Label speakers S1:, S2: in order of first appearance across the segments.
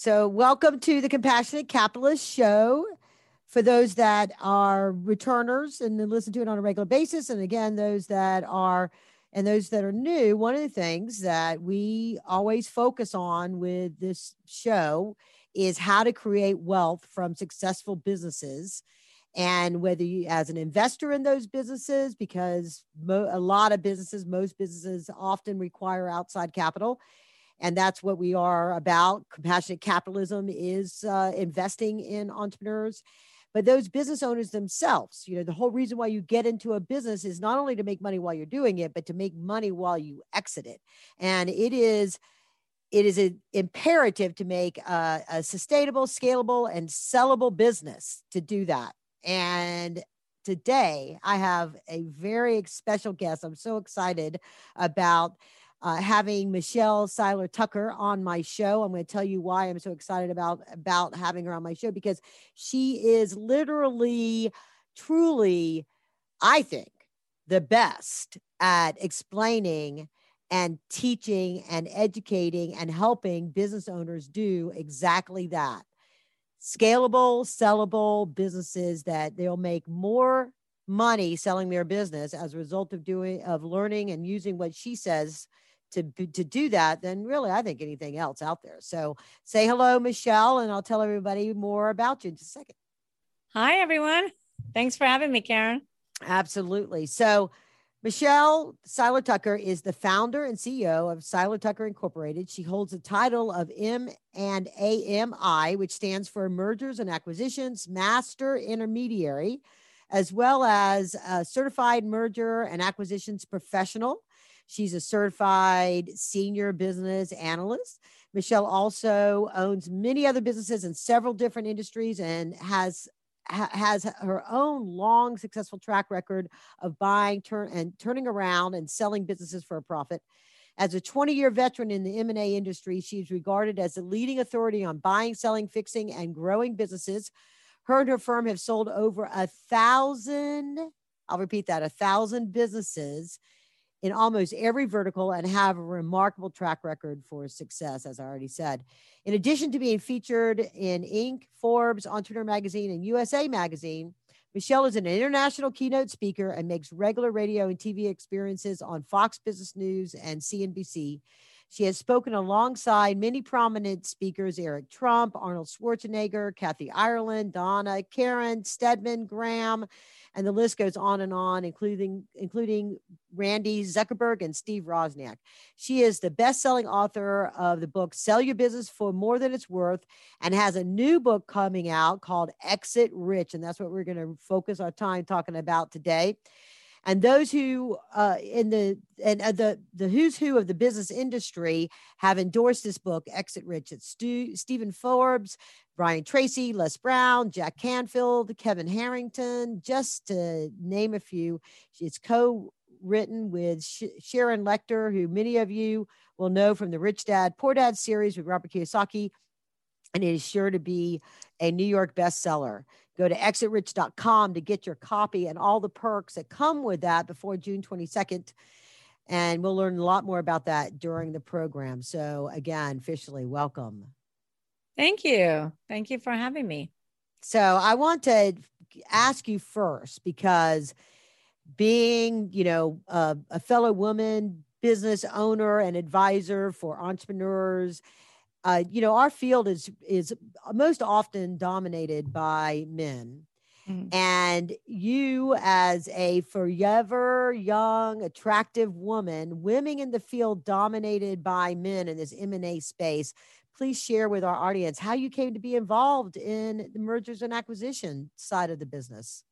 S1: So, welcome to the Compassionate Capitalist Show. For those that are returners and listen to it on a regular basis, and again, those that are and those that are new, one of the things that we always focus on with this show is how to create wealth from successful businesses and whether you as an investor in those businesses because mo- a lot of businesses most businesses often require outside capital and that's what we are about compassionate capitalism is uh, investing in entrepreneurs but those business owners themselves you know the whole reason why you get into a business is not only to make money while you're doing it but to make money while you exit it and it is it is a, imperative to make a, a sustainable scalable and sellable business to do that and today I have a very special guest. I'm so excited about uh, having Michelle Seiler Tucker on my show. I'm going to tell you why I'm so excited about about having her on my show because she is literally, truly, I think, the best at explaining and teaching and educating and helping business owners do exactly that scalable, sellable businesses that they'll make more money selling their business as a result of doing of learning and using what she says to to do that than really I think anything else out there. So say hello, Michelle, and I'll tell everybody more about you in just a second.
S2: Hi, everyone. Thanks for having me, Karen.
S1: Absolutely. So Michelle Seiler Tucker is the founder and CEO of Seiler Tucker Incorporated. She holds the title of M and AMI, which stands for Mergers and Acquisitions Master Intermediary, as well as a certified merger and acquisitions professional. She's a certified senior business analyst. Michelle also owns many other businesses in several different industries and has ha- has her own long successful track record of buying turn and turning around and selling businesses for a profit. As a 20 year veteran in the M&A industry, she's regarded as a leading authority on buying, selling, fixing, and growing businesses. Her and her firm have sold over a thousand, I'll repeat that, a thousand businesses in almost every vertical and have a remarkable track record for success, as I already said. In addition to being featured in Inc., Forbes, Entrepreneur Magazine, and USA Magazine, Michelle is an international keynote speaker and makes regular radio and TV experiences on Fox Business News and CNBC. She has spoken alongside many prominent speakers Eric Trump, Arnold Schwarzenegger, Kathy Ireland, Donna, Karan, Stedman, Graham, and the list goes on and on, including including Randy Zuckerberg and Steve Wozniak. She is the best-selling author of the book "Sell Your Business for More Than It's Worth" and has a new book coming out called "Exit Rich," and that's what we're going to focus our time talking about today and those who uh, in the and uh, the the who's who of the business industry have endorsed this book exit rich it's Stu, stephen forbes brian tracy les brown jack canfield kevin harrington just to name a few. It's co-written with Sh- sharon lechter who many of you will know from the rich dad poor dad series with robert kiyosaki and it is sure to be a new york bestseller Go to exitrich.com to get your copy and all the perks that come with that before June 22nd. And we'll learn a lot more about that during the program. So, again, officially welcome.
S2: Thank you. Thank you for having me.
S1: So, I want to ask you first because being, you know, a, a fellow woman, business owner, and advisor for entrepreneurs uh, you know, our field is is most often dominated by men. Mm-hmm. And you, as a forever young, attractive woman, women in the field dominated by men in this M&A space, please share with our audience how you came to be involved in the mergers and acquisition side of the business.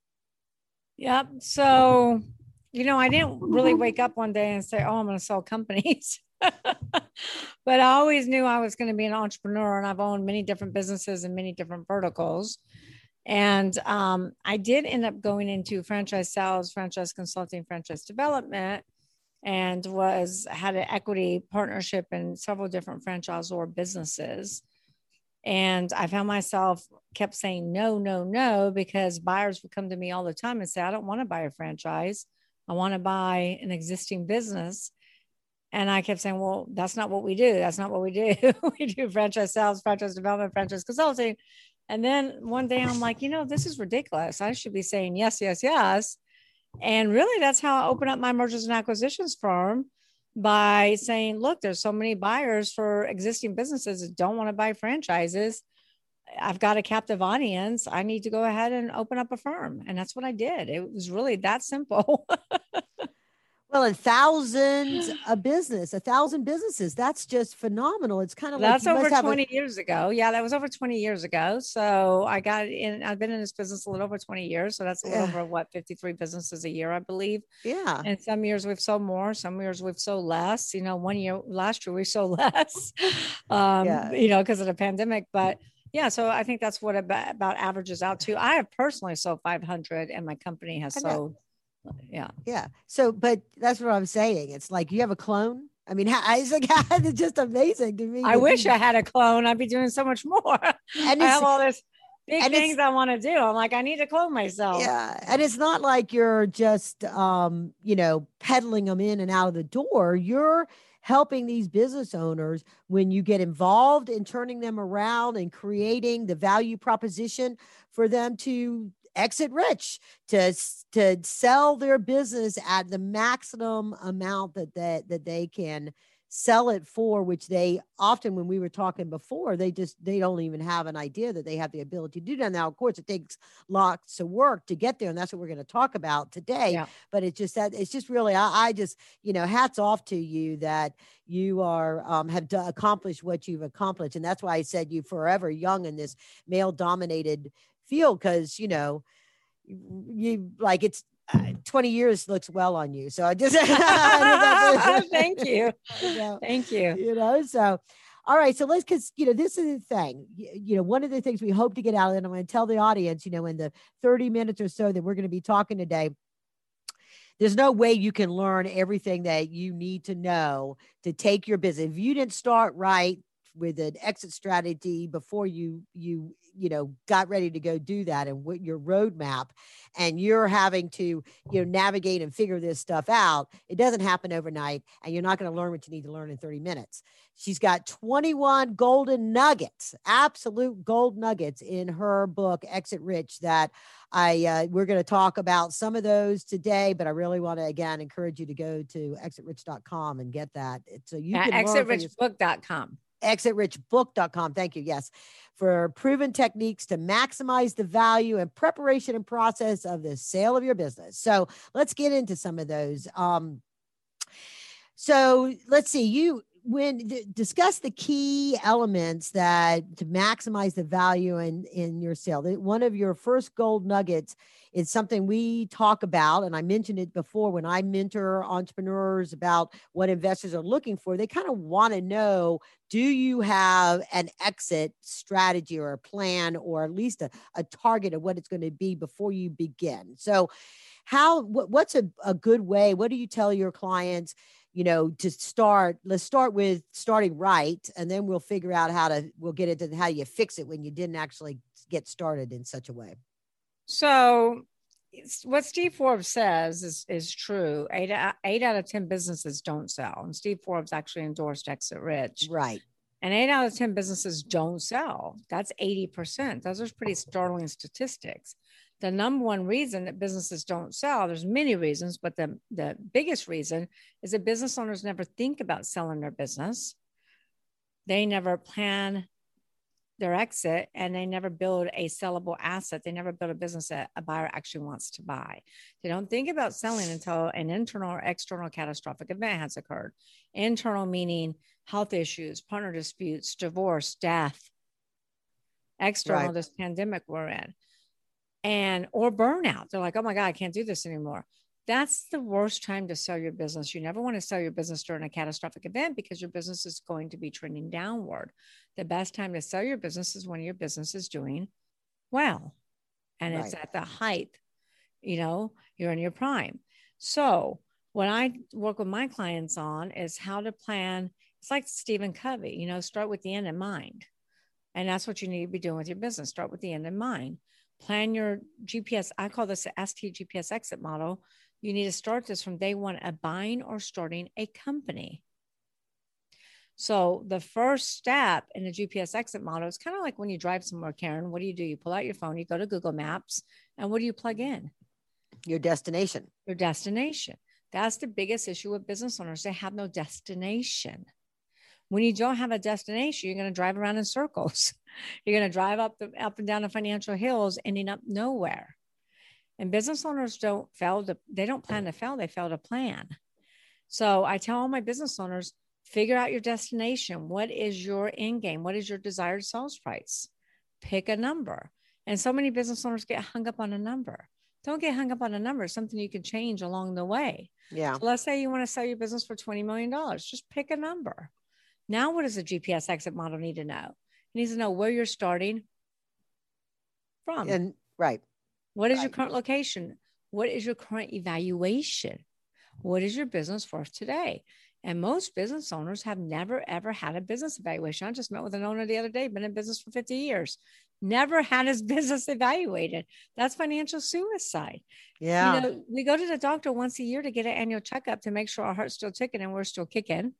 S2: Yep. So, you know, I didn't really wake up one day and say, oh, I'm going to sell companies. but I always knew I was going to be an entrepreneur, and I've owned many different businesses and many different verticals. And um, I did end up going into franchise sales, franchise consulting, franchise development, and was had an equity partnership in several different franchisor businesses. And I found myself kept saying no, no, no, because buyers would come to me all the time and say, I don't want to buy a franchise. I want to buy an existing business And I kept saying, well, that's not what we do. That's not what we do. we do franchise sales, franchise development, franchise consulting. And then one day I'm like, you know, this is ridiculous. I should be saying yes, yes, yes. And really, that's how I opened up my mergers and acquisitions firm by saying, look, there's so many buyers for existing businesses that don't want to buy franchises. I've got a captive audience. I need to go ahead and open up a firm. And that's what I did. It was really that simple.
S1: Well, and thousands of business, a thousand businesses. That's just phenomenal. It's kind of
S2: that's
S1: like
S2: over 20 a- years ago. Yeah, that was over 20 years ago. So I got in, I've been in this business a little over 20 years. So that's a little yeah. over what 53 businesses a year, I believe.
S1: Yeah.
S2: And some years we've sold more, some years we've sold less. You know, one year last year we sold less. um, yeah. you know, because of the pandemic. But yeah, so I think that's what about, about averages out to. I have personally sold 500 and my company has sold yeah
S1: yeah so but that's what i'm saying it's like you have a clone I mean, Isaac it's just amazing to me.
S2: I wish I had a clone. I'd be doing so much more. And I have all this big things I want to do. I'm like, I need to clone myself.
S1: Yeah. And it's not like you're just, um, you know, peddling them in and out of the door. You're helping these business owners when you get involved in turning them around and creating the value proposition for them to exit rich to to sell their business at the maximum amount that that, that they can sell it for which they often when we were talking before they just they don't even have an idea that they have the ability to do that. Now of course it takes lots of work to get there and that's what we're going to talk about today. Yeah. but it's just that it's just really I, I, just you know hats off to you that you are um, have d- accomplished what you've accomplished. And that's why i said you forever young in this male dominated field because you know you like it's uh, 20 years looks well on you. So i just
S2: thank you. Thank you.
S1: you know so all right so let's because you know this is the thing. You, you know one of the things we hope to get out of it i'm going to tell the audience you know in the 30 minutes or so that we're going to be talking today there's no way you can learn everything that you need to know to take your business. If you didn't start right with an exit strategy before you you you know got ready to go do that and what your roadmap and you're having to you know navigate and figure this stuff out it doesn't happen overnight and you're not going to learn what you need to learn in 30 minutes. She's got 21 golden nuggets absolute gold nuggets in her book exit rich that i uh, we're going to talk about some of those today but i really want to again encourage you to go to exitrich.com and get that. So you
S2: can exitrichbook.com
S1: exitrichbook.com. Thank you. Yes. For proven techniques to maximize the value and preparation and process of the sale of your business. So let's get into some of those. Um, so let's see, you when discuss the key elements that to maximize the value in in your sale. One of your first gold nuggets is something we talk about, and I mentioned it before when I mentor entrepreneurs about what investors are looking for. They kind of want to know: Do you have an exit strategy or a plan, or at least a, a target of what it's going to be before you begin? So, how what's a, a good way? What do you tell your clients? You know to start let's start with starting right and then we'll figure out how to we'll get into how you fix it when you didn't actually get started in such a way.
S2: So what steve forbes says is is true. Eight, uh, eight out of ten businesses don't sell and steve forbes actually endorsed exit rich.
S1: Right.
S2: And eight out of 10 businesses don't sell. That's 80%. Those are pretty startling statistics the number one reason that businesses don't sell there's many reasons but the, the biggest reason is that business owners never think about selling their business. They never plan their exit and they never build a sellable asset. They never build a business that a buyer actually wants to buy. They don't think about selling until an internal or external catastrophic event has occurred. Internal meaning health issues partner disputes divorce death. External right. this pandemic we're in and or burnout. They're like, oh my God, I can't do this anymore. That's the worst time to sell your business. You never want to sell your business during a catastrophic event because your business is going to be trending downward. The best time to sell your business is when your business is doing well and right. it's at the height, you know, you're in your prime. So, what I work with my clients on is how to plan. It's like Stephen Covey, you know, start with the end in mind. And that's what you need to be doing with your business. Start with the end in mind plan your GPS. I call this the ST GPS exit model. You need to start this from day one of buying or starting a company. So the first step in the GPS exit model is kind of like when you drive somewhere, Karen. What do you do? You pull out your phone, you go to Google Maps, and what do you plug in?
S1: Your destination.
S2: Your destination. That's the biggest issue with business owners. They have no destination. When you don't have a destination, you're going to drive around in circles. You're going to drive up the, up and down the financial hills, ending up nowhere. And business owners don't fail to, they don't plan to fail, they fail to plan. So I tell all my business owners, figure out your destination. What is your end game? What is your desired sales price? Pick a number. And so many business owners get hung up on a number. Don't get hung up on a number. It's something you can change along the way.
S1: Yeah.
S2: So let's say you want to sell your business for $20 million. Just pick a number. Now, what does a GPS exit model need to know? It needs to know where you're starting from.
S1: And right.
S2: What is
S1: right.
S2: your current location? What is your current evaluation? What is your business worth today? And most business owners have never, ever had a business evaluation. I just met with an owner the other day, been in business for 50 years, never had his business evaluated. That's financial suicide.
S1: Yeah.
S2: You know, we go to the doctor once a year to get an annual checkup to make sure our heart's still ticking and we're still kicking.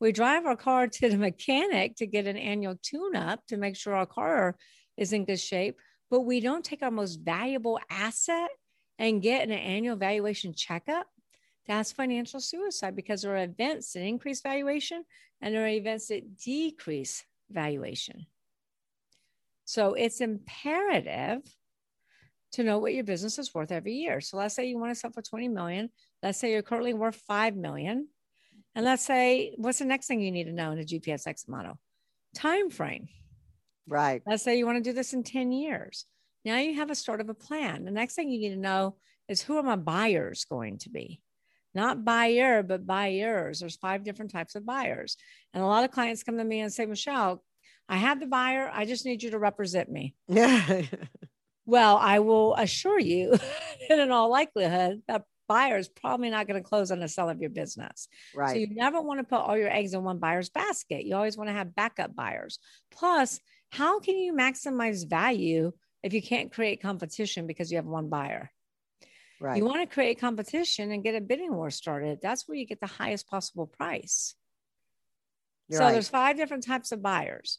S2: We drive our car to the mechanic to get an annual tune up to make sure our car is in good shape. But we don't take our most valuable asset and get an annual valuation checkup that's financial suicide because there are events that increase valuation and there are events that decrease valuation. So it's imperative to know what your business is worth every year. So let's say you want to sell for 20 million. Let's say you're currently worth 5 million. And let's say what's the next thing you need to know in a GPS exit model? Time frame.
S1: Right.
S2: Let's say you want to do this in 10 years. Now you have a sort of a plan. The next thing you need to know is who are my buyers going to be? not buyer, but buyers. There's five different types of buyers. And a lot of clients come to me and say, Michelle, I have the buyer. I just need you to represent me.
S1: Yeah.
S2: well, I will assure you that in all likelihood, that buyer is probably not going to close on the sale of your business.
S1: Right.
S2: So you never want to put all your eggs in one buyer's basket. You always want to have backup buyers. Plus, how can you maximize value if you can't create competition because you have one buyer?
S1: Right.
S2: You want to create competition and get a bidding war started. That's where you get the highest possible price.
S1: You're
S2: so
S1: right.
S2: there's five different types of buyers.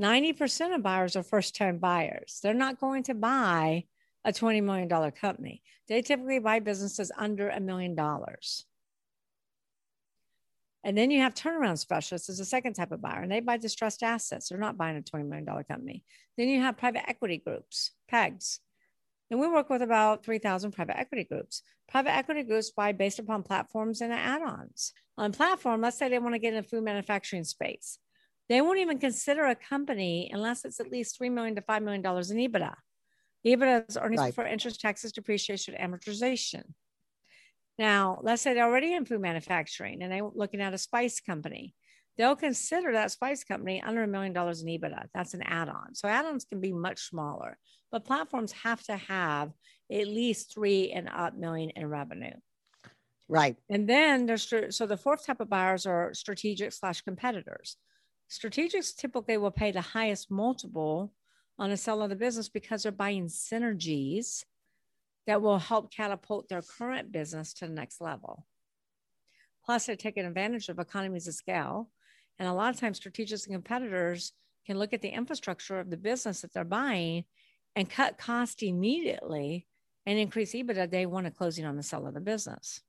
S2: 90% of buyers are first time buyers. They're not going to buy a $20 million company. They typically buy businesses under a million dollars. And then you have turnaround specialists as a second type of buyer, and they buy distressed assets. They're not buying a $20 million company. Then you have private equity groups, PEGs. And we work with about 3,000 private equity groups. Private equity groups buy based upon platforms and add ons. On platform, let's say they want to get in the food manufacturing space. They won't even consider a company unless it's at least 3 million to $5 million in EBITDA. EBITDA is earnings
S1: Right.
S2: before interest, taxes, depreciation, amortization. Now, let's say they're already in food manufacturing and they're looking at a spice company. They'll consider that spice company under a million dollars in EBITDA. That's an add on. So add ons can be much smaller, but platforms have to have at least three and up million in revenue.
S1: Right.
S2: And then there's so the fourth type of buyers are strategic slash competitors. Strategics typically will pay the highest multiple on a sell of the business because they're buying synergies that will help catapult their current business to the next level. Plus, they're taking advantage of economies of scale. And a lot of times, strategics and competitors can look at the infrastructure of the business that they're buying and cut cost immediately and increase EBITDA day one of closing on the sale of the business.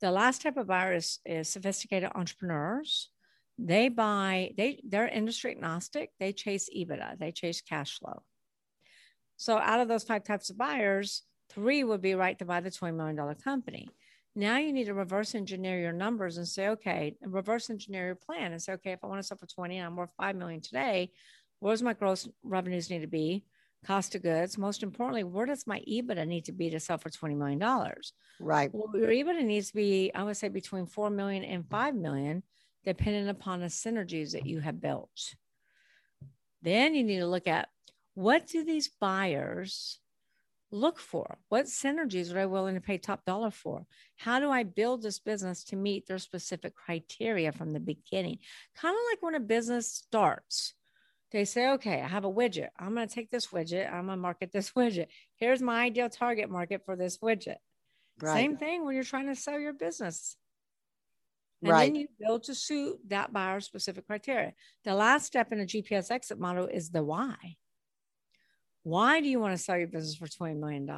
S2: The last type of buyer is, is sophisticated entrepreneurs. They buy, they they're industry agnostic. They chase EBITDA, they chase cash flow. So out of those five types of buyers, three would be right to buy the $20 million company. Now you need to reverse engineer your numbers and say, okay, reverse engineer your plan and say, okay, if I want to sell for 20 and I'm worth 5 million today, where's my gross revenues need to be? Cost of goods. Most importantly, where does my EBITDA need to be to sell for $20 million?
S1: Right.
S2: Well, your EBITDA needs to be, I would say, between 4 million and 5 million, depending upon the synergies that you have built. Then you need to look at what do these buyers look for? What synergies are they willing to pay top dollar for? How do I build this business to meet their specific criteria from the beginning? Kind of like when a business starts. They say, okay, I have a widget. I'm going to take this widget. I'm going to market this widget. Here's my ideal target market for this widget.
S1: Right.
S2: Same thing when you're trying to sell your business. And
S1: Right.
S2: then you build to suit that buyer specific criteria. The last step in a GPS exit model is the why. Why do you want to sell your business for $20 million?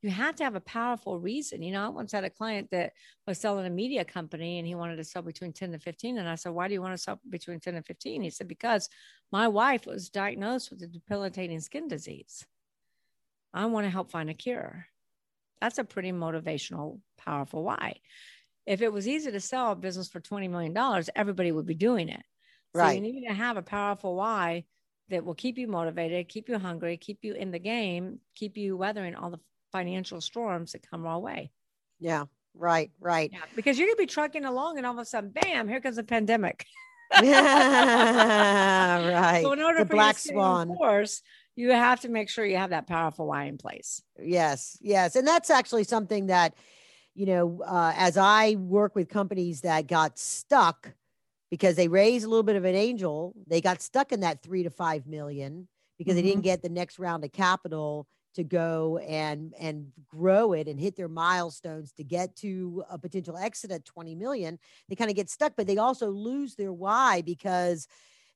S2: You have to have a powerful reason. You know, I once had a client that was selling a media company and he wanted to sell between 10 to 15. And I said, Why do you want to sell between 10 and 15? He said, Because my wife was diagnosed with a debilitating skin disease. I want to help find a cure. That's a pretty motivational, powerful why. If it was easy to sell a business for $20 million, everybody would be doing it. So
S1: Right.
S2: you need to have a powerful why that will keep you motivated, keep you hungry, keep you in the game, keep you weathering all the financial storms that come our way.
S1: Yeah. Right. Right.
S2: Yeah. Because you're gonna be trucking along and all of a sudden, bam, here comes a pandemic.
S1: right.
S2: So in order
S1: The
S2: for
S1: black
S2: to
S1: swan.
S2: on course, you have to make sure you have that powerful why in place.
S1: Yes, yes. And that's actually something that, you know, uh, as I work with companies that got stuck because they raised a little bit of an angel, they got stuck in that three to five million because they didn't get the next round of capital to go and and grow it and hit their milestones to get to a potential exit at 20 million they kind of get stuck but they also lose their why because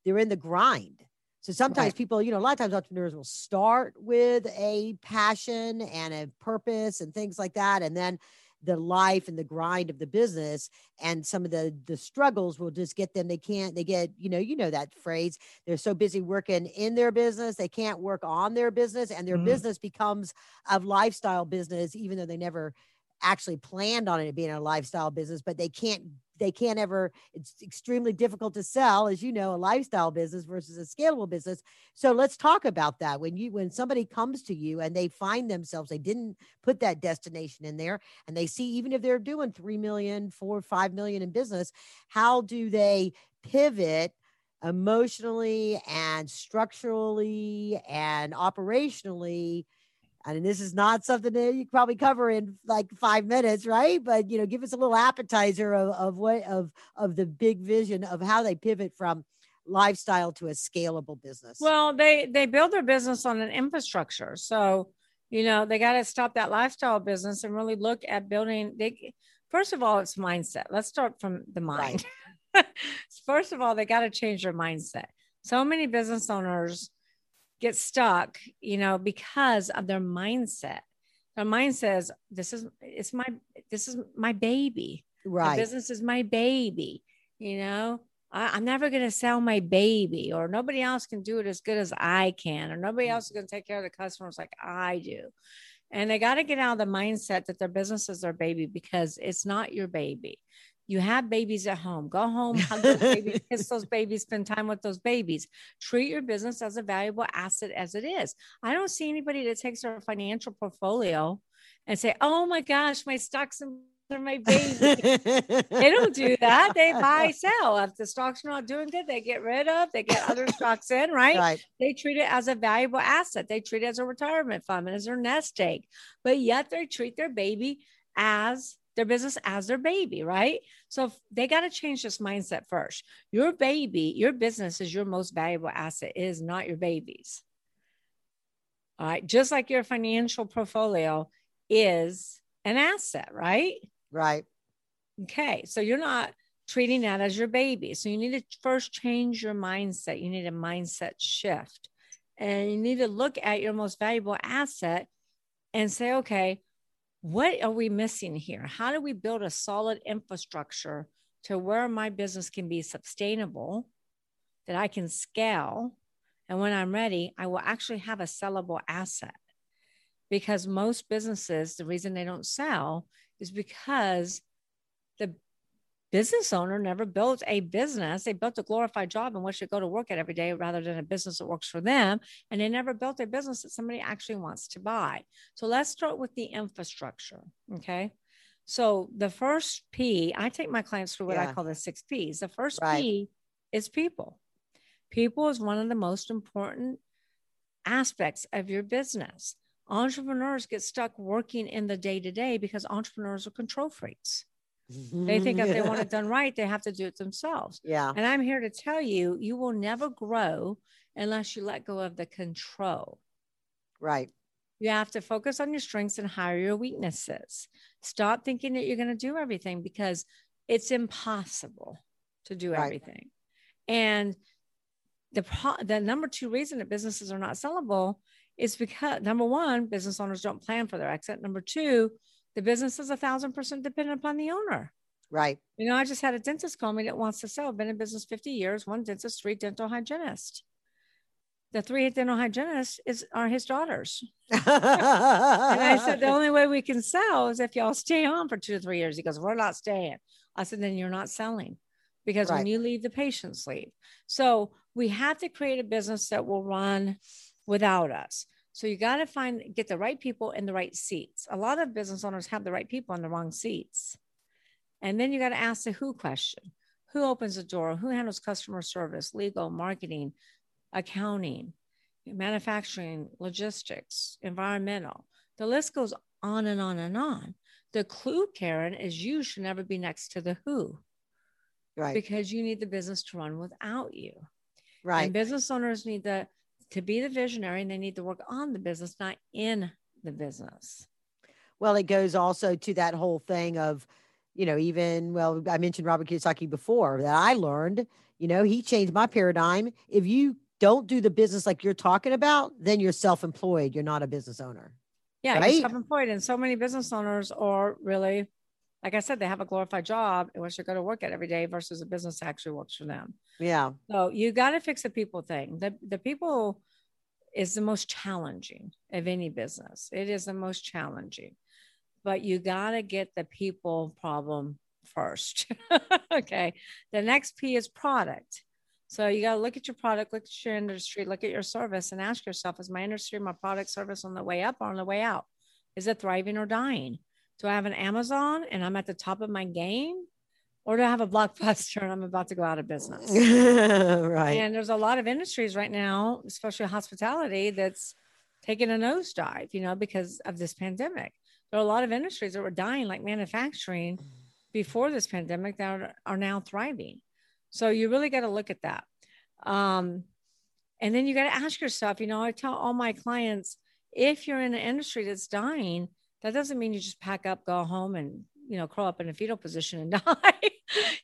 S1: they're in the grind so sometimes
S2: Right.
S1: people, you know, a lot of times entrepreneurs will start with a passion and a purpose and things like that. And then the life and the grind of the business and some of the the struggles will just get them they can't they get you know you know that phrase they're so busy working in their business they can't work on their business and their
S2: Mhm.
S1: business becomes a lifestyle business even though they never actually planned on it being a lifestyle business but they can't they can't ever it's extremely difficult to sell as you know a lifestyle business versus a scalable business. So let's talk about that. When you when somebody comes to you and they find themselves they didn't put that destination in there and they see even if they're doing three million four five million in business how do they pivot emotionally and structurally and operationally and this is not something that you probably cover in like five minutes, right? But you know, give us a little appetizer of, of what of of the big vision of how they pivot from lifestyle to a scalable business.
S2: Well, they they build their business on an infrastructure. So, you know, they got to stop that lifestyle business and really look at building they first of all, it's mindset. Let's start from the mind. first of all, they got to change their mindset. So many business owners get stuck, you know, because of their mindset. Their mind says, "This is it's my this is my baby. My
S1: right.
S2: business is my baby. You know, I, I'm never going to sell my baby, or nobody else can do it as good as I can, or nobody else is going to take care of the customers like I do. And they got to get out of the mindset that their business is their baby because it's not your baby. You have babies at home. Go home, hug those babies, kiss those babies, spend time with those babies. Treat your business as a valuable asset as it is. I don't see anybody that takes their financial portfolio and say, "Oh my gosh, my stocks and are my baby." they don't do that. They buy, sell. If the stocks are not doing good, they get rid of. They get other stocks in, right?
S1: right.
S2: They treat it as a valuable asset. They treat it as a retirement fund and as their nest egg, but yet they treat their baby as their business as their baby, right? So they got to change this mindset first. Your baby, your business is your most valuable asset. It is not your baby's. All right. Just like your financial portfolio is an asset, right?
S1: Right.
S2: Okay. So you're not treating that as your baby. So you need to first change your mindset. You need a mindset shift. And you need to look at your most valuable asset and say, okay, what are we missing here? How do we build a solid infrastructure to where my business can be sustainable, that I can scale? And when I'm ready, I will actually have a sellable asset. Because most businesses, the reason they don't sell is because the business owner never built a business. They built a glorified job in which they go to work at every day rather than a business that works for them. And they never built a business that somebody actually wants to buy. So let's start with the infrastructure. Okay. So the first P, I take my clients through what I call the six P's. The first
S1: Right.
S2: P is people. People is one of the most important aspects of your business. Entrepreneurs get stuck working in the day to day because entrepreneurs are control freaks. They think if they want it done right, they have to do it themselves.
S1: Yeah.
S2: And I'm here to tell you, you will never grow unless you let go of the control.
S1: Right.
S2: You have to focus on your strengths and hire your weaknesses. Stop thinking that you're going to do everything because it's impossible to do
S1: Right.
S2: everything. And the pro- the number two reason that businesses are not sellable is because number one, business owners don't plan for their exit. Number two, the business is a thousand percent dependent upon the owner.
S1: Right.
S2: You know, I just had a dentist call me that wants to sell. Been in business 50 years, one dentist, three dental hygienists. The three dental hygienists is are his daughters.
S1: and
S2: I said, the only way we can sell is if y'all stay on for two to three years. He goes, We're not staying. I said, then you're not selling because when you leave, the patients leave. So we have to create a business that will run without us. So you got to find get the right people in the right seats. A lot of business owners have the right people in the wrong seats. And then you got to ask the who question. Who opens the door? Who handles customer service, legal, marketing, accounting, manufacturing, logistics, environmental. The list goes on and on and on. The clue, Karen, is you should never be next to the who
S1: right.
S2: because you need the business to run without you.
S1: Right.
S2: And business owners need the to be the visionary and they need to work on the business, not in the business.
S1: Well, it goes also to that whole thing of, you know, even, well, I mentioned Robert Kiyosaki before that I learned, you know, he changed my paradigm. If you don't do the business like you're talking about, then you're self employed. You're not a business owner.
S2: Yeah,
S1: Right?
S2: you're self-employed, and so many business owners are really, like I said, they have a glorified job in which they go to work at every day versus a business that actually works for them.
S1: Yeah.
S2: So you got to fix the people thing. The the people is the most challenging of any business. It is the most challenging, but you got to get the people problem first. okay. The next P is product. So you got to look at your product, look at your industry, look at your service, and ask yourself: Is my industry, my product, service on the way up or on the way out? Is it thriving or dying? Do I have an Amazon and I'm at the top of my game, or do I have a blockbuster and I'm about to go out of business?
S1: right.
S2: And there's a lot of industries right now, especially hospitality, that's taking a nosedive, you know, because of this pandemic. There are a lot of industries that were dying, like manufacturing, before this pandemic that are, are now thriving. So you really got to look at that. Um, and then you got to ask yourself, you know, I tell all my clients, if you're in an industry that's dying, that doesn't mean you just pack up, go home, and you know, crawl up in a fetal position and die.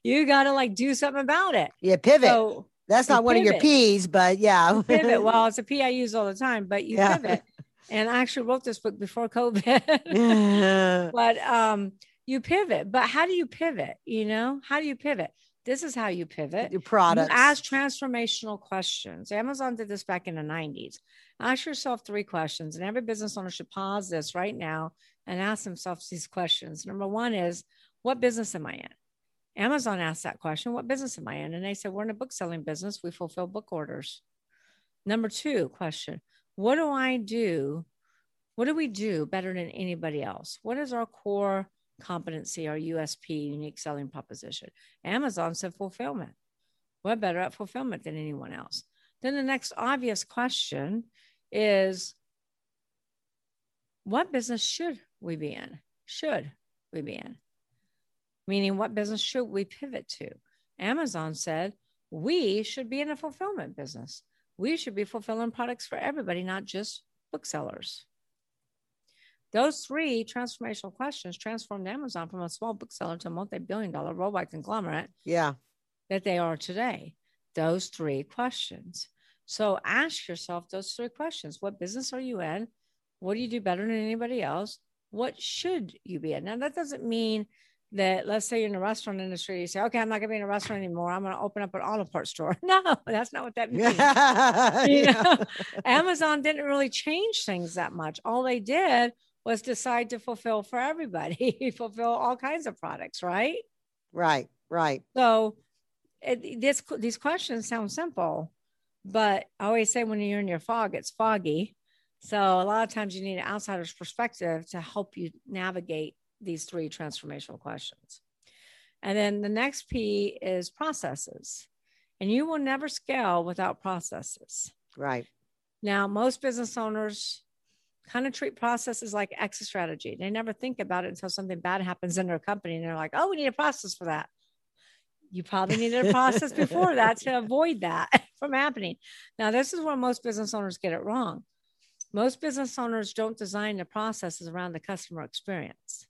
S2: you got to like do something about it.
S1: yeah. Pivot.
S2: So
S1: That's not one of your. P's, but yeah.
S2: pivot. Well, it's a P I use all the time, but you
S1: Yeah.
S2: pivot. And I actually wrote this book before COVID. but um, you pivot. But how do you pivot? You know, how do you pivot? This is how you pivot.
S1: your
S2: You
S1: products.
S2: ask transformational questions. Amazon did this back in the 90s. Ask yourself three questions, and every business owner should pause this right now and ask themselves these questions. Number one is, what business am I in? Amazon asked that question, what business am I in? And they said, we're in a book selling business. We fulfill book orders. Number two question, what do I do? What do we do better than anybody else? What is our core competency, our USP, unique selling proposition? Amazon said fulfillment. We're better at fulfillment than anyone else. Then the next obvious question is what business should we be in? Should we be in? Meaning, what business should we pivot to? Amazon said we should be in a fulfillment business. We should be fulfilling products for everybody, not just booksellers. Those three transformational questions transformed Amazon from a small bookseller to a multi billion dollar worldwide conglomerate
S1: yeah.
S2: that they are today? Those three questions. So ask yourself those three questions. What business are you in? What do you do better than anybody else? What should you be in? Now, that doesn't mean that, let's say you're in the restaurant industry, you say, okay, I'm not going to be in a restaurant anymore. I'm going to open up an auto parts store. No, that's not what that means. You
S1: Yeah.
S2: know? Amazon didn't really change things that much. All they did was decide to fulfill for everybody, fulfill all kinds of products, right?
S1: Right. Right.
S2: So it, this these questions sound simple, but I always say when you're in your fog, it's foggy. So a lot of times you need an outsider's perspective to help you navigate these three transformational questions. And then the next P is processes. And you will never scale without processes.
S1: Right.
S2: Now, most business owners kind of treat processes like exit strategy. They never think about it until something bad happens in their company and they're like, oh, we need a process for that. You probably needed a process before that to avoid that from happening. Now, this is where most business owners get it wrong. Most business owners don't design the processes around the customer experience,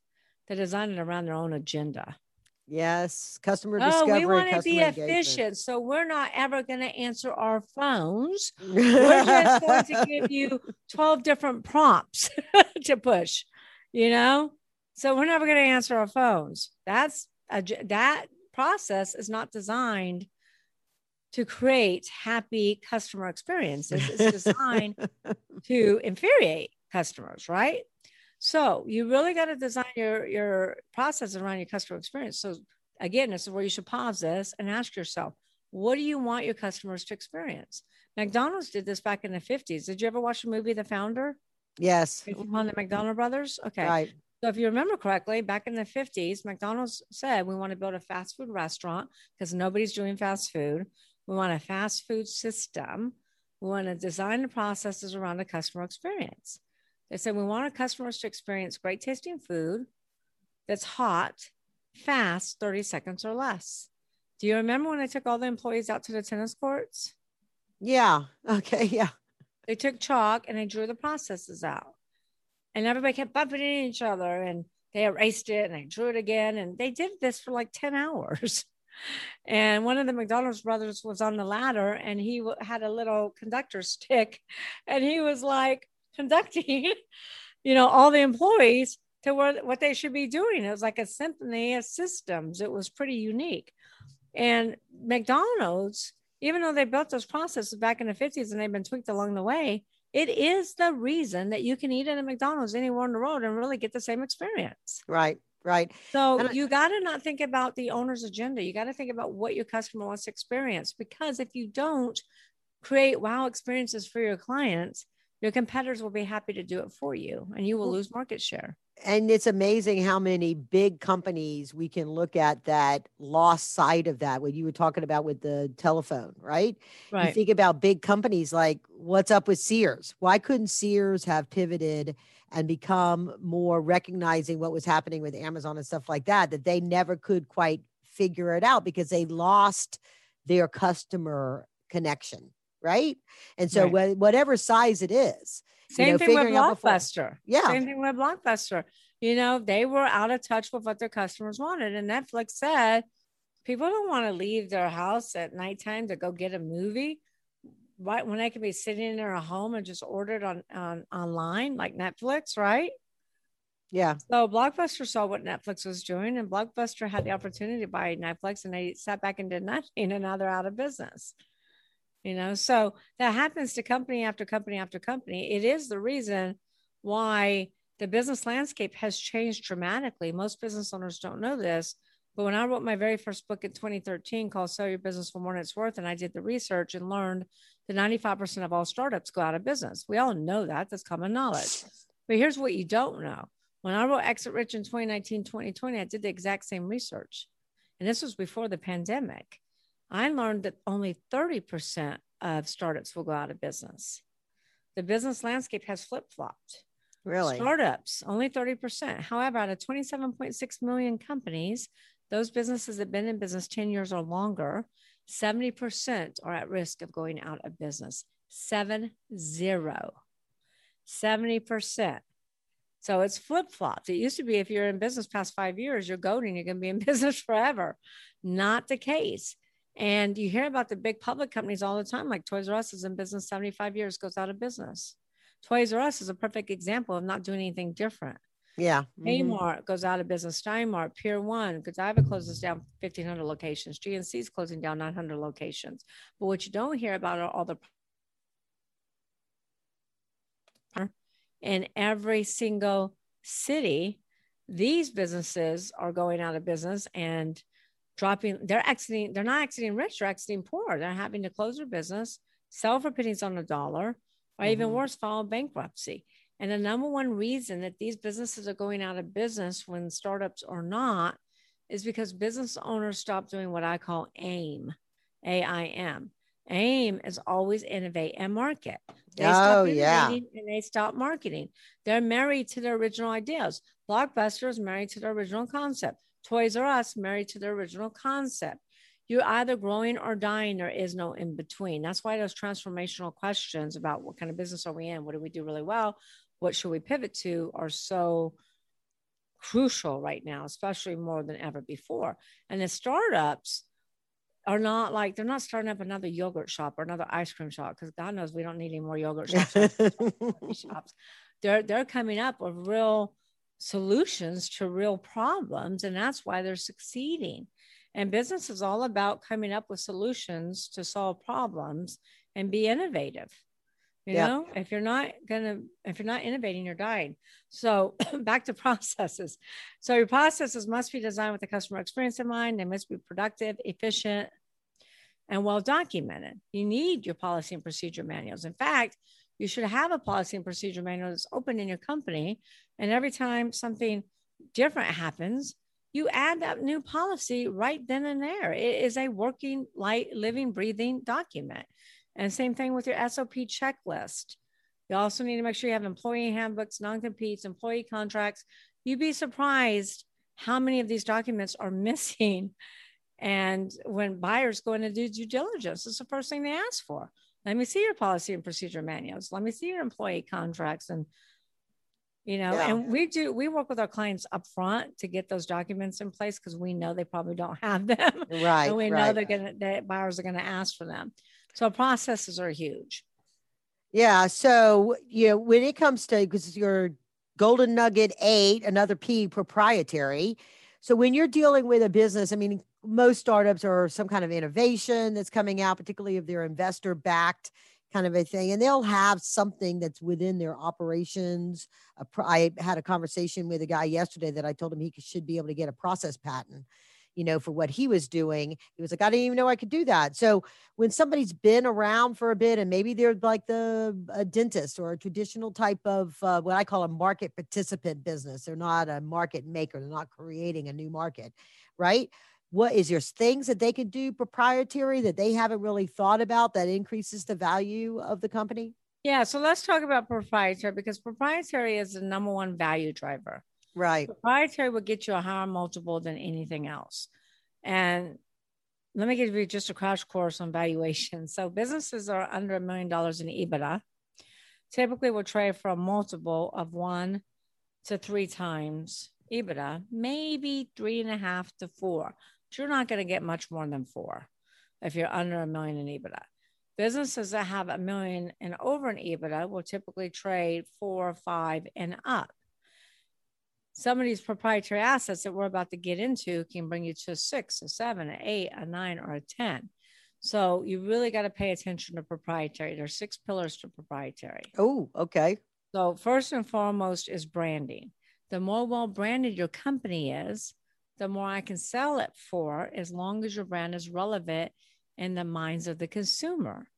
S2: they design it around their own agenda.
S1: Yes, customer
S2: Oh,
S1: discovery.
S2: we want to be
S1: engagement.
S2: efficient. So we're not ever going to answer our phones. We're just going to give you 12 different prompts to push, you know? So we're never going to answer our phones. That's a, that process is not designed to create happy customer experiences. It's designed to infuriate customers, right? So you really got to design your your process around your customer experience. So again, this is where you should pause this and ask yourself, what do you want your customers to experience? McDonald's did this back in the 50s. Did you ever watch the movie The Founder?
S1: yes.
S2: Upon the McDonald brothers? Okay.
S1: Right.
S2: So if you remember correctly, back in the 50s, McDonald's said we want to build a fast food restaurant because nobody's doing fast food. We want a fast food system. We want to design the processes around the customer experience. They said we want our customers to experience great tasting food that's hot, fast, 30 seconds or less. Do you remember when I took all the employees out to the tennis courts?
S1: Yeah. Okay. Yeah.
S2: They took chalk and they drew the processes out. And everybody kept bumping into each other and they erased it and they drew it again. And they did this for like 10 hours. And one of the McDonald's brothers was on the ladder and he had a little conductor stick and he was like conducting, you know, all the employees to what they should be doing. It was like a symphony of systems. It was pretty unique. And McDonald's, even though they built those processes back in the 50s and they've been tweaked along the way, it is the reason that you can eat at a McDonald's anywhere on the road and really get the same experience.
S1: Right. Right.
S2: So
S1: And I-
S2: you got to not think about the owner's agenda. You got to think about what your customer wants to experience because if you don't create wow experiences for your clients, your competitors will be happy to do it for you and you will lose market share.
S1: and it's amazing how many big companies we can look at that lost sight of that what you were talking about with the telephone right? You think about big companies like what's up with sears? Why couldn't sears have pivoted and become more recognizing what was happening with amazon and stuff like that that they never could quite figure it out because they lost their customer connection right and so
S2: Right.
S1: wha- whatever size it is you
S2: Same
S1: know,
S2: thing with
S1: figuring out before-
S2: Blockbuster.
S1: Yeah.
S2: Same thing with Blockbuster. You know, they were out of touch with what their customers wanted. And Netflix said people don't want to leave their house at nighttime to go get a movie. Right when they could be sitting in their home and just order it on, on online like Netflix, right?
S1: yeah
S2: So Blockbuster saw what Netflix was doing, and Blockbuster had the opportunity to buy Netflix, and they sat back and did nothing, and now they're out of business. You know, so that happens to company after company after company. It is the reason why the business landscape has changed dramatically. Most business owners don't know this, but when I wrote my very first book in 2013 called Sell Your Business for More Than It's Worth, and I did the research and learned that 95% of all startups go out of business. We all know that. That's common knowledge. But here's what you don't know. When I wrote Exit Rich in 2019, 2020, I did the exact same research. And this was before the pandemic. I learned that only 30% of startups will go out of business. The business landscape has flip flopped.
S1: really
S2: Startups, only 30%. However, out of 27.6 million companies, those businesses that have been in business 10 years or longer, 70% are at risk of going out of business. Seven zero. 70%. So it's flip flopped. It used to be if you're in business past five years, you're golden, you're going to be in business forever. Not the case. And you hear about the big public companies all the time, like Toys R Us is in business 75 years, goes out of business. Toys R Us is a perfect example of not doing anything different.
S1: yeah mhm.
S2: Kmart goes out of business. Steinmart, Pier One, Godiva closes down 1,500 locations. GNC is closing down 900 locations. But what you don't hear about are all the in every single city. These businesses are going out of business and dropping. They're exiting. They're not exiting rich. They're exiting poor. They're having to close their business, sell for pennies on the dollar, or even
S1: Mhm.
S2: worse, file bankruptcy. And the number one reason that these businesses are going out of business when startups are not is because business owners stop doing what I call AIM, A I M. AIM is always innovate and market. They stop
S1: Oh, yeah.
S2: innovating and they stop marketing. They're married to their original ideas. Blockbuster is married to their original concept. Toys R Us married to their original concept. You're either growing or dying. There is no in between. That's why those transformational questions about what kind of business are we in? What do we do really well? What should we pivot to are so crucial right now, especially more than ever before. And the startups are not like they're not starting up another yogurt shop or another ice cream shop because God knows we don't need any more yogurt shops. shops. They're they're coming up with real solutions to real problems, and that's why they're succeeding. And business is all about coming up with solutions to solve problems and be innovative. You yeah. know, if you're not gonna, if you're not innovating, you're dying. So back to processes. So your processes must be designed with the customer experience in mind. They must be productive, efficient, and well documented. You need your policy and procedure manuals. In fact, you should have a policy and procedure manual that's open in your company. And every time something different happens, you add that new policy right then and there. It is a working, light, living, breathing document. And same thing with your SOP checklist. You also need to make sure you have employee handbooks, non competes, employee contracts. You'd be surprised how many of these documents are missing. And when buyers go in to do due diligence, it's the first thing they ask for. Let me see your policy and procedure manuals. Let me see your employee contracts and you know yeah. and we do we work with our clients up front to get those documents in place because we know they probably don't have them
S1: right
S2: and we
S1: right.
S2: know they're gonna that buyers are gonna ask for them so processes are huge.
S1: Yeah. So, you know, when it comes to, because your golden nugget eight, another P proprietary. So when you're dealing with a business, I mean, most startups are some kind of innovation that's coming out, particularly if they're investor backed kind of a thing, and they'll have something that's within their operations. I had a conversation with a guy yesterday that I told him he should be able to get a process patent you know, for what he was doing. He was like, I didn't even know I could do that. So when somebody's been around for a bit and maybe they're like the a dentist or a traditional type of uh, what I call a market participant business, they're not a market maker, they're not creating a new market, right? What is there things that they could do proprietary that they haven't really thought about that increases the value of the company?
S2: Yeah, so let's talk about proprietary because proprietary is the number one value driver.
S1: Right.
S2: Proprietary will get you a higher multiple than anything else. And let me give you just a crash course on valuation. So businesses are under a million dollars in EBITDA. Typically will trade for a multiple of one to three times EBITDA, maybe three and a half to four. You're not going to get much more than four if you're under a million in EBITDA. Businesses that have a million and over in EBITDA will typically trade four, five, and up some of these proprietary assets that we're about to get into can bring you to a six, a seven, an eight, a nine, or a 10. So you really got to pay attention to proprietary. There's six pillars to proprietary.
S1: Oh, okay.
S2: So first and foremost is branding. The more well branded your company is, the more I can sell it for, as long as your brand is relevant in the minds of the consumer.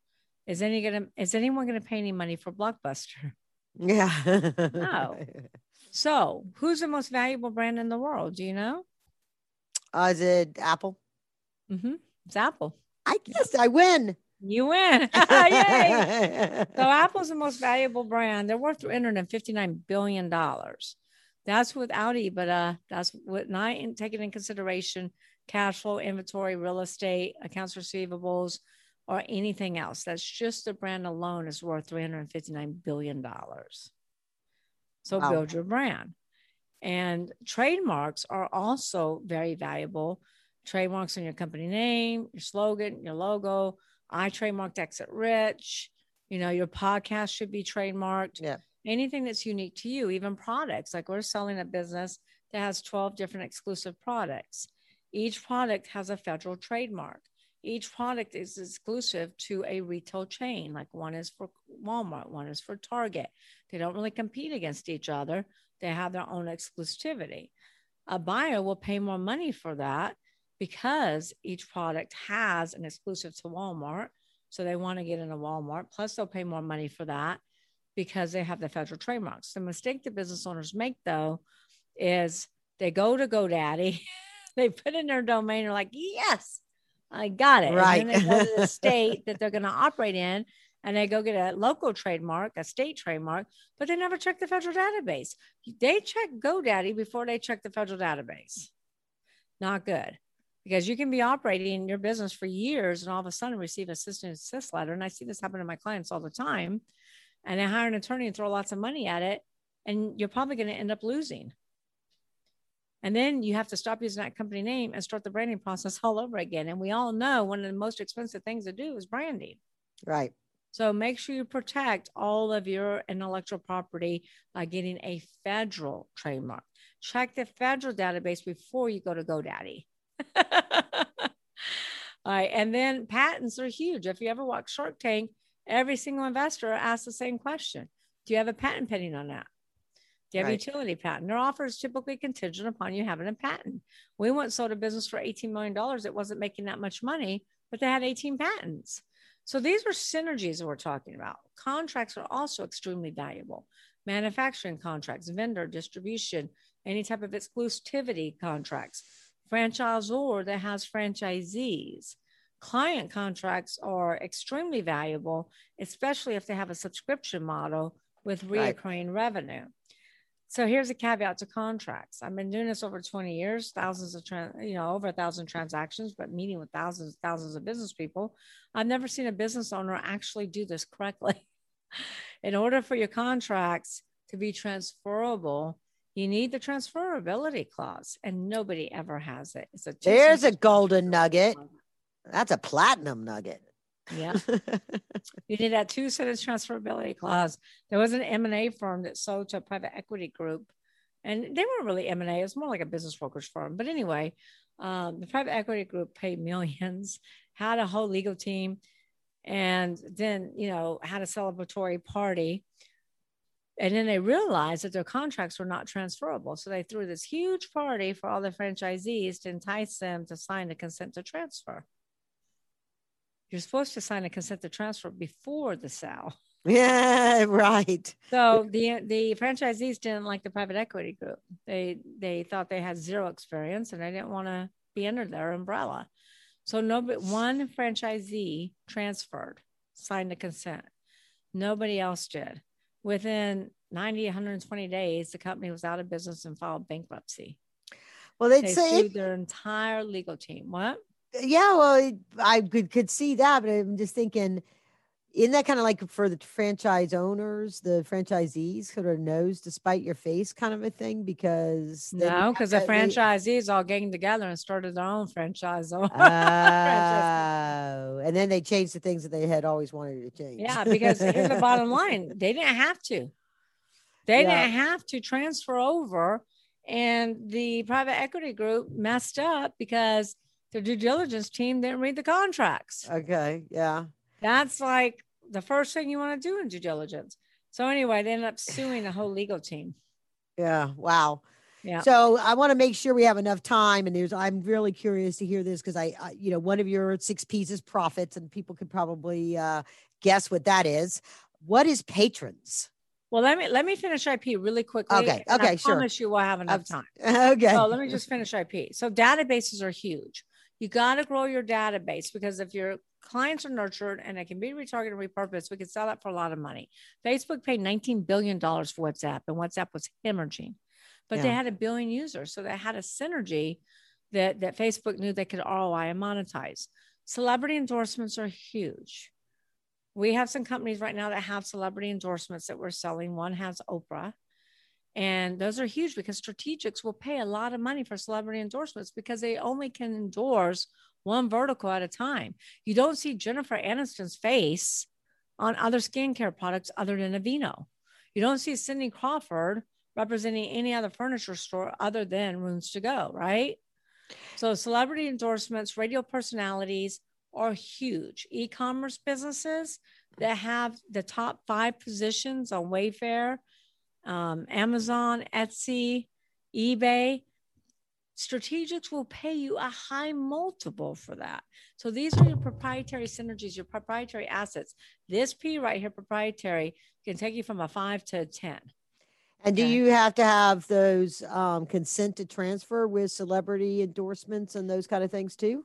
S2: Is any gonna is anyone gonna pay any money for Blockbuster?
S1: Yeah.
S2: no. So, who's the most valuable brand in the world? Do you know?
S1: Uh, is it Apple?
S2: Mm-hmm. It's Apple.
S1: I guess I win.
S2: You win. Yay. so, Apple's the most valuable brand. They're worth $359 billion. That's without EBITDA. That's with not uh, in, taking in consideration cash flow, inventory, real estate, accounts receivables, or anything else. That's just the brand alone is worth $359 billion. So wow. build your brand. And trademarks are also very valuable. Trademarks on your company name, your slogan, your logo. I trademarked Exit Rich. You know, your podcast should be trademarked.
S1: Yeah.
S2: Anything that's unique to you, even products. Like we're selling a business that has 12 different exclusive products. Each product has a federal trademark. Each product is exclusive to a retail chain. Like one is for Walmart, one is for Target. They don't really compete against each other, they have their own exclusivity. A buyer will pay more money for that because each product has an exclusive to Walmart. So they want to get into Walmart. Plus, they'll pay more money for that because they have the federal trademarks. The mistake the business owners make, though, is they go to GoDaddy, they put in their domain, they're like, yes, I got it.
S1: Right.
S2: And then they go to the state that they're going to operate in and they go get a local trademark, a state trademark, but they never check the federal database. They check GoDaddy before they check the federal database. Not good because you can be operating your business for years and all of a sudden receive a cease and desist letter. And I see this happen to my clients all the time. And they hire an attorney and throw lots of money at it, and you're probably going to end up losing And then you have to stop using that company name and start the branding process all over again. And we all know one of the most expensive things to do is branding.
S1: Right.
S2: So make sure you protect all of your intellectual property by getting a federal trademark. Check the federal database before you go to GoDaddy. all right. And then patents are huge. If you ever watch Shark Tank, every single investor asks the same question Do you have a patent pending on that? Do you have right. utility patent? Their offer is typically contingent upon you having a patent. We once sold a business for $18 million. It wasn't making that much money, but they had 18 patents. So these are synergies that we're talking about. Contracts are also extremely valuable. Manufacturing contracts, vendor distribution, any type of exclusivity contracts, franchisor that has franchisees. Client contracts are extremely valuable, especially if they have a subscription model with reoccurring right. revenue. So here's a caveat to contracts. I've been doing this over 20 years, thousands of, trans, you know, over a thousand transactions, but meeting with thousands, thousands of business people. I've never seen a business owner actually do this correctly. In order for your contracts to be transferable, you need the transferability clause, and nobody ever has it. It's a
S1: there's a golden nugget. That's a platinum nugget.
S2: Yeah. you need that two sentence transferability clause. There was an M&A firm that sold to a private equity group and they weren't really M&A. It was more like a business brokerage firm. But anyway, um, the private equity group paid millions, had a whole legal team, and then, you know, had a celebratory party. And then they realized that their contracts were not transferable. So they threw this huge party for all the franchisees to entice them to sign the consent to transfer you're supposed to sign a consent to transfer before the sale.
S1: Yeah, right.
S2: So the the franchisees didn't like the private equity group. They they thought they had zero experience and they didn't want to be under their umbrella. So nobody one franchisee transferred, signed the consent. Nobody else did. Within 90, 120 days, the company was out of business and filed bankruptcy.
S1: Well, they'd
S2: they
S1: say
S2: sued their entire legal team. What?
S1: Yeah, well, I could could see that, but I'm just thinking, isn't that kind of like for the franchise owners, the franchisees sort of knows despite your face kind of a thing? Because
S2: no, because the franchisees all getting together and started their own franchise. Oh,
S1: and then they changed the things that they had always wanted to change.
S2: Yeah, because here's the bottom line: they didn't have to. They yeah. didn't have to transfer over, and the private equity group messed up because the due diligence team didn't read the contracts.
S1: Okay. Yeah.
S2: That's like the first thing you want to do in due diligence. So anyway, they ended up suing the whole legal team.
S1: Yeah. Wow.
S2: Yeah.
S1: So I want to make sure we have enough time, and there's I'm really curious to hear this because I, I, you know, one of your six P's is profits, and people could probably uh, guess what that is. What is patrons?
S2: Well, let me let me finish IP really quickly.
S1: Okay. Okay.
S2: I
S1: sure.
S2: promise you we'll have enough time.
S1: Okay.
S2: So let me just finish IP. So databases are huge you got to grow your database because if your clients are nurtured and it can be retargeted and repurposed, we can sell that for a lot of money. Facebook paid $19 billion for WhatsApp, and WhatsApp was hemorrhaging, but yeah. they had a billion users. So they had a synergy that, that Facebook knew they could ROI and monetize. Celebrity endorsements are huge. We have some companies right now that have celebrity endorsements that we're selling. One has Oprah, and those are huge because strategics will pay a lot of money for celebrity endorsements because they only can endorse one vertical at a time. You don't see Jennifer Aniston's face on other skincare products other than Aveeno. You don't see Cindy Crawford representing any other furniture store other than Rooms to Go, right? So celebrity endorsements, radio personalities are huge. E-commerce businesses that have the top five positions on Wayfair um, Amazon, Etsy, eBay, strategics will pay you a high multiple for that. So these are your proprietary synergies, your proprietary assets. This P right here, proprietary, can take you from a five to a 10.
S1: And do you have to have those um, consent to transfer with celebrity endorsements and those kind of things too?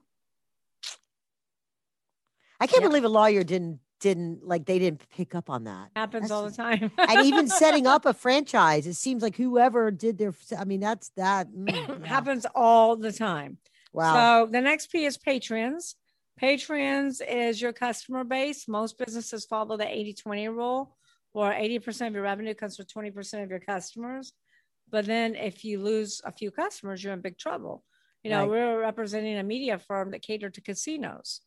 S1: I can't believe a lawyer didn't didn't like they didn't pick up on that.
S2: Happens that's, all the time.
S1: and even setting up a franchise, it seems like whoever did their I mean that's that
S2: mm, happens all the time. Wow. So the next P is patrons. Patrons is your customer base. Most businesses follow the 80-20 rule, where 80% of your revenue comes from 20% of your customers. But then if you lose a few customers, you're in big trouble. You know,
S1: Right.
S2: we're representing a media firm that catered to casinos.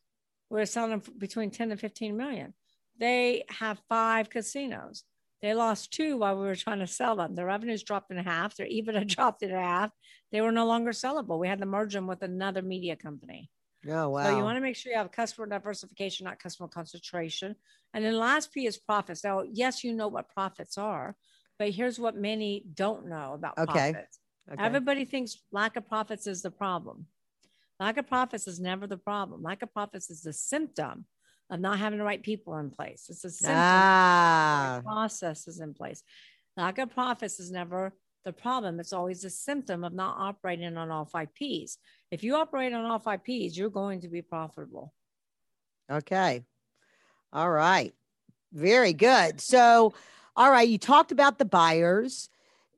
S2: We're selling between 10 and 15 million. They have five casinos. They lost two while we were trying to sell them. Their revenues dropped in half. Their EBITDA dropped in half. They were no longer sellable. We had to merge them with another media company.
S1: Oh wow.
S2: So you want to make sure you have customer diversification, not customer concentration. And then last P is profits. Now, yes, you know what profits are, but here's what many don't know about
S1: Okay.
S2: profits.
S1: Okay.
S2: Everybody thinks lack of profits is the problem. Lack of profits is never the problem. Lack of profits is the symptom of not having the right people in place. It's a symptom
S1: ah.
S2: processes in place. Lack of profits is never the problem. It's always a symptom of not operating on all five P's. If you operate on all five P's, you're going to be profitable.
S1: Okay. All right. Very good. So, all right, you talked about the buyers.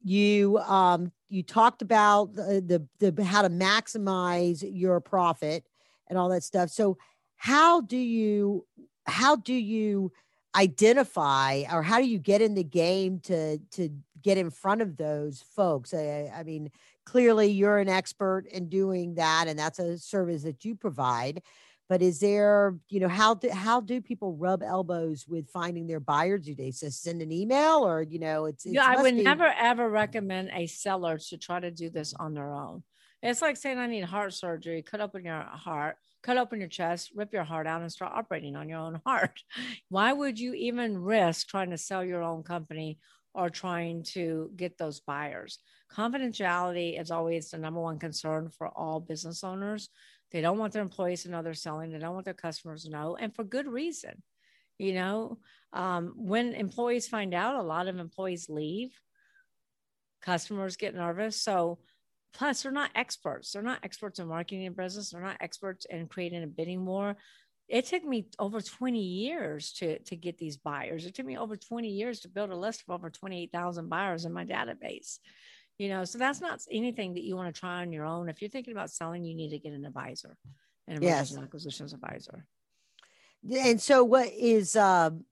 S1: You um you talked about the, the the how to maximize your profit and all that stuff. So, how do you how do you identify or how do you get in the game to to get in front of those folks? I, I mean, clearly you're an expert in doing that and that's a service that you provide but is there you know how do how do people rub elbows with finding their buyers do they just send an email or you know it's, it's
S2: yeah, I would
S1: be-
S2: never ever recommend a seller to try to do this on their own. It's like saying I need heart surgery, cut open your heart, cut open your chest, rip your heart out, and start operating on your own heart. Why would you even risk trying to sell your own company or trying to get those buyers? Confidentiality is always the number one concern for all business owners. They don't want their employees to know they're selling. They don't want their customers to know, and for good reason. You know, um, when employees find out, a lot of employees leave. Customers get nervous. So, plus, they're not experts. They're not experts in marketing and business. They're not experts in creating a bidding war. It took me over 20 years to, to get these buyers. It took me over 20 years to build a list of over 28,000 buyers in my database. You know, so that's not anything that you want to try on your own. If you're thinking about selling, you need to get an advisor, an
S1: Yes.
S2: acquisitions advisor.
S1: and so what is um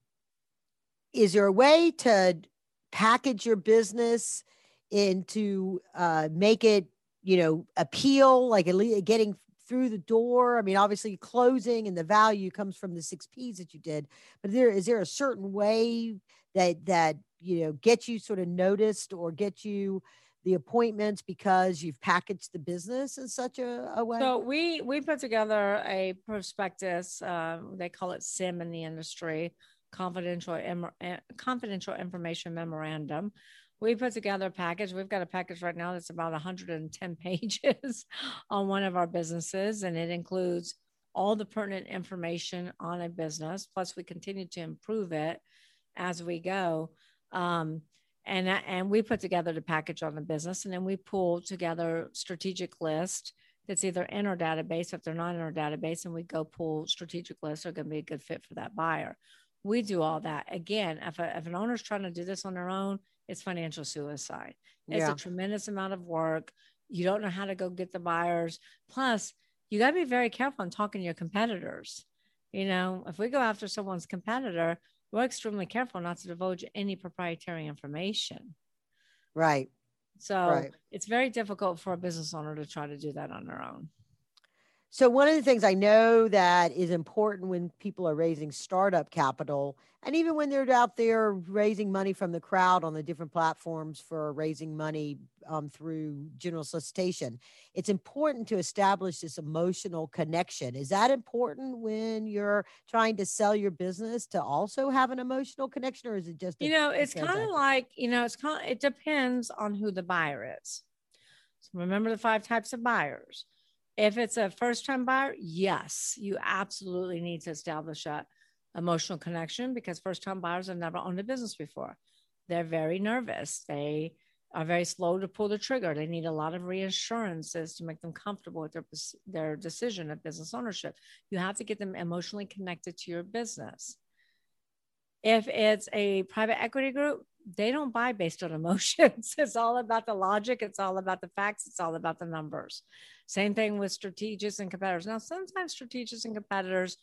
S1: is there a way to package your business into uh make it you know appeal like at least getting through the door i mean obviously closing and the value comes from the six p's that you did but there is there a certain way that that you know get you sort of noticed or get you the appointments because you've packaged the business in such a, a way
S2: So we we put together a prospectus. Uh, they call it CIM in the industry, confidential eh, confidential information memorandum. We put together a package. We've got a package right now that's about 110 pages on one of our businesses, and it includes all the pertinent information on a business. Plus, we continue to improve it as we go. Um, and and we put together the package on the business, and then we pull together strategic list that's either in our database. If they're not in our database, and we go pull strategic lists are going to be a good fit for that buyer. We do all that. Again, if, a, if an owner's trying to do this on their own, it's financial suicide. It's
S1: Yeah.
S2: a tremendous amount of work. You don't know how to go get the buyers. Plus, you got to be very careful in talking to your competitors. You know, if we go after someone's competitor, we're extremely careful not to divulge any proprietary information.
S1: right
S2: So
S1: Right.
S2: it's very difficult for a business owner to try to do that on their own.
S1: So one of the things I know that is important when people are raising startup capital, and even when they're out there raising money from the crowd on the different platforms for raising money um, through general solicitation, it's important to establish this emotional connection. Is that important when you're trying to sell your business to also have an emotional connection, or is it just a-
S2: You know, it's kind of like, you know, it's kind of, it depends on who the buyer is. So remember the five types of buyers. If it's a first time buyer, yes, you absolutely need to establish a emotional connection because first time buyers have never owned a business before. They're very nervous. They are very slow to pull the trigger. They need a lot of reassurances to make them comfortable with their, their decision of business ownership. You have to get them emotionally connected to your business. If it's a private equity group, they don't buy based on emotions. It's all about the logic, it's all about the facts, it's all about the numbers. Same thing with strategists and competitors. Now, sometimes strategists and competitors,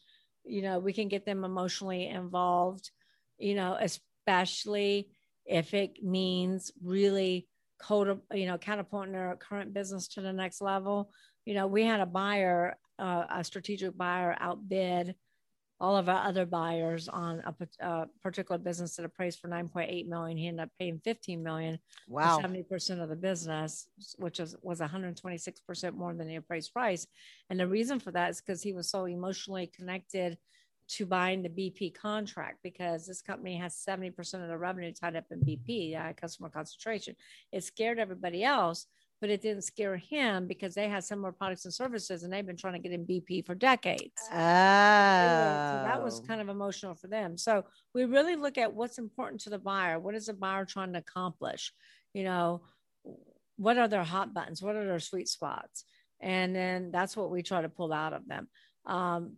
S2: you know, we can get them emotionally involved, you know, especially if it means really code, you know, catapulting their current business to the next level. You know, we had a buyer, uh, a strategic buyer outbid all of our other buyers on a, a particular business that appraised for 9.8 million. He ended up paying 15 million.
S1: Wow.
S2: 70% of the business, which was, was 126% more than the appraised price. And the reason for that is because he was so emotionally connected to buying the BP contract because this company has 70% of the revenue tied up in BP, uh, customer concentration. It scared everybody else but it didn't scare him because they had similar products and services and they've been trying to get in BP for decades.
S1: Oh. So
S2: that was kind of emotional for them. So we really look at what's important to the buyer. What is the buyer trying to accomplish? You know, what are their hot buttons? What are their sweet spots? And then that's what we try to pull out of them. Um,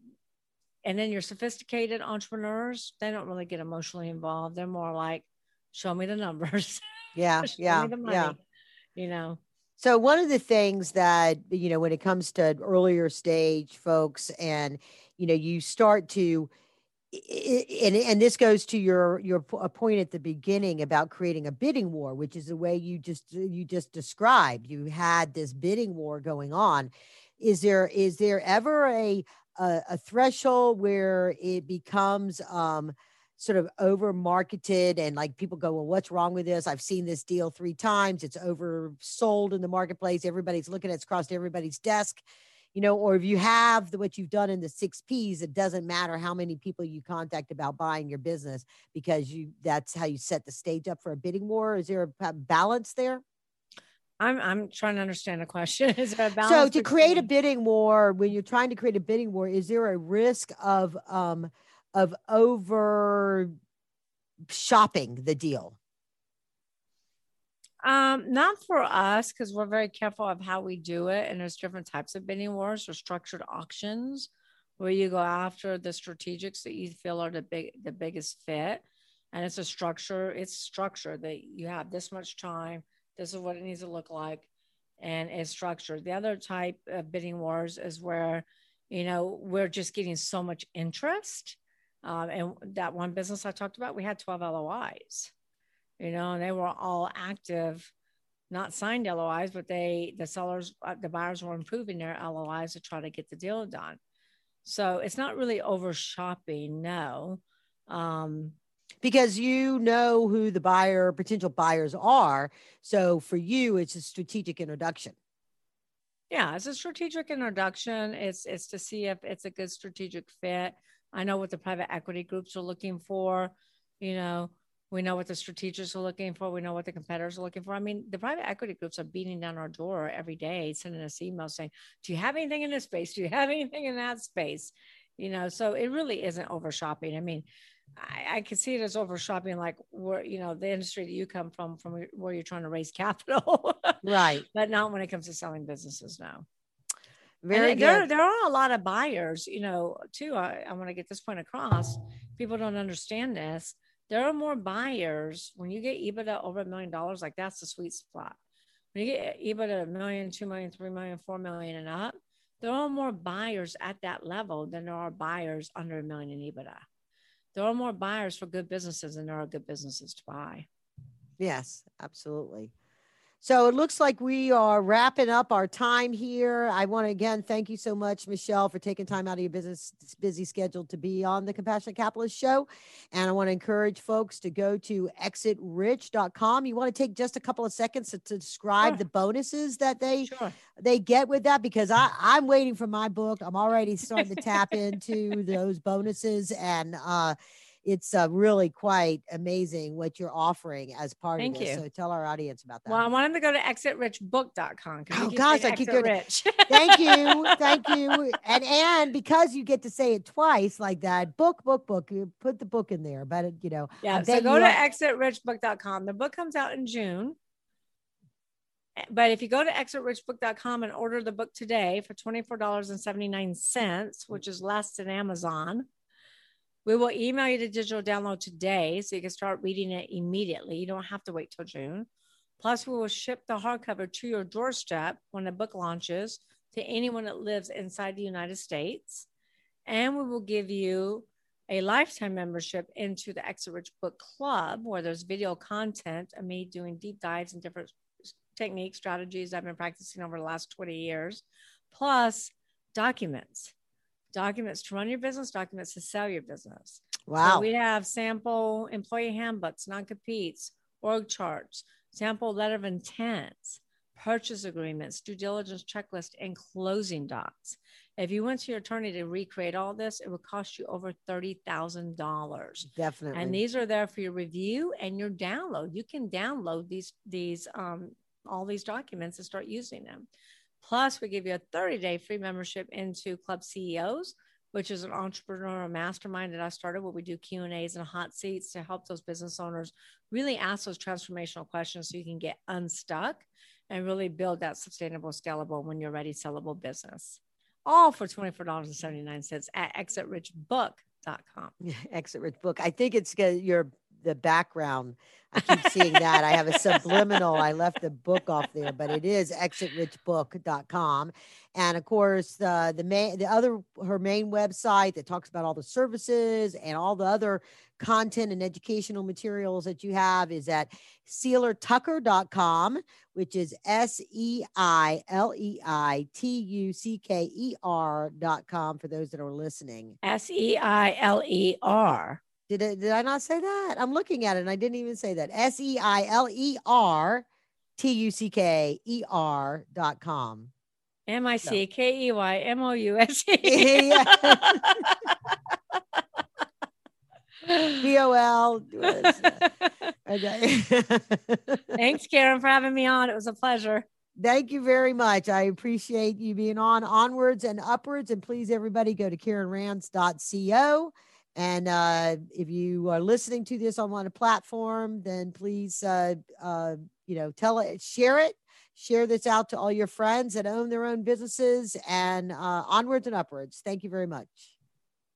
S2: and then your sophisticated entrepreneurs, they don't really get emotionally involved. They're more like, show me the numbers.
S1: Yeah. yeah. Yeah.
S2: You know,
S1: so one of the things that you know when it comes to earlier stage folks and you know you start to and, and this goes to your your point at the beginning about creating a bidding war which is the way you just you just described. You had this bidding war going on. Is there is there ever a a, a threshold where it becomes um sort of over marketed and like people go, well, what's wrong with this? I've seen this deal three times. It's oversold in the marketplace. Everybody's looking at it's crossed everybody's desk, you know, or if you have the, what you've done in the six P's, it doesn't matter how many people you contact about buying your business because you that's how you set the stage up for a bidding war. Is there a balance there?
S2: I'm I'm trying to understand the question. Is there a balance?
S1: So to create a bidding war, when you're trying to create a bidding war, is there a risk of um of over shopping the deal?
S2: Um, not for us because we're very careful of how we do it, and there's different types of bidding wars or structured auctions where you go after the strategics that you feel are the big the biggest fit, and it's a structure. It's structure that you have this much time. This is what it needs to look like, and it's structured. The other type of bidding wars is where you know we're just getting so much interest um, and that one business I talked about, we had 12 LOIs, you know, and they were all active, not signed LOIs, but they, the sellers, uh, the buyers were improving their LOIs to try to get the deal done. So it's not really over shopping, no. Um,
S1: because you know who the buyer potential buyers are. So for you, it's a strategic introduction.
S2: Yeah, it's a strategic introduction. It's it's to see if it's a good strategic fit. I know what the private equity groups are looking for. You know, we know what the strategists are looking for. We know what the competitors are looking for. I mean, the private equity groups are beating down our door every day, sending us emails saying, Do you have anything in this space? Do you have anything in that space? You know, so it really isn't over shopping. I mean, I, I can see it as over shopping, like where, you know, the industry that you come from, from where you're trying to raise capital.
S1: right.
S2: But not when it comes to selling businesses now.
S1: Very
S2: there, there are a lot of buyers, you know, too. I, I want to get this point across. People don't understand this. There are more buyers when you get EBITDA over a million dollars, like that's the sweet spot. When you get EBITDA a million, two million, three million, four million, and up, there are more buyers at that level than there are buyers under a million in EBITDA. There are more buyers for good businesses than there are good businesses to buy.
S1: Yes, absolutely. So it looks like we are wrapping up our time here. I want to again thank you so much, Michelle, for taking time out of your business busy schedule to be on the Compassionate Capitalist Show. And I want to encourage folks to go to exitrich.com. You want to take just a couple of seconds to, to describe sure. the bonuses that they sure. they get with that because I, I'm waiting for my book. I'm already starting to tap into those bonuses and uh it's uh, really quite amazing what you're offering as part
S2: Thank
S1: of this.
S2: You.
S1: So tell our audience about that.
S2: Well, I want them to go to exitrichbook.com.
S1: Oh gosh, I keep going rich. Thank you. Thank you. And and because you get to say it twice like that, book, book, book, you put the book in there. But you know,
S2: yeah. So go to are- exitrichbook.com. The book comes out in June. But if you go to exitrichbook.com and order the book today for $24.79, which is less than Amazon, we will email you the digital download today so you can start reading it immediately. You don't have to wait till June. Plus, we will ship the hardcover to your doorstep when the book launches to anyone that lives inside the United States. And we will give you a lifetime membership into the Exit Rich Book Club, where there's video content of me doing deep dives in different techniques, strategies I've been practicing over the last 20 years, plus documents, documents to run your business, documents to sell your business.
S1: Wow.
S2: So we have sample employee handbooks, non competes, org charts, sample letter of intents, purchase agreements, due diligence checklist, and closing docs. If you went to your attorney to recreate all this, it would cost you over $30,000.
S1: Definitely.
S2: And these are there for your review and your download. You can download these, these, um, all these documents and start using them. Plus, we give you a 30 day free membership into Club CEOs, which is an entrepreneurial mastermind that I started where we do Q and A's and hot seats to help those business owners really ask those transformational questions so you can get unstuck and really build that sustainable, scalable, when you're ready, sellable business. All for $24.79 at exitrichbook.com.
S1: Exit Rich Book. I think it's your the background. I keep seeing that. I have a subliminal. I left the book off there, but it is exitrichbook.com. And of course, uh, the main, the other, her main website that talks about all the services and all the other content and educational materials that you have is at seilertucker.com, which is S E I L E I T U C K E R.com for those that are listening.
S2: S E I L E R.
S1: Did I, did I not say that? I'm looking at it and I didn't even say that. S E I L E R T U C K E R dot com.
S2: M I C K E Y M O U S E.
S1: B O L. Okay.
S2: Thanks, Karen, for having me on. It was a pleasure.
S1: Thank you very much. I appreciate you being on onwards and upwards. And please, everybody, go to KarenRands.co. And uh, if you are listening to this on one platform, then please, uh, uh, you know, tell it, share it, share this out to all your friends that own their own businesses, and uh, onwards and upwards. Thank you very much.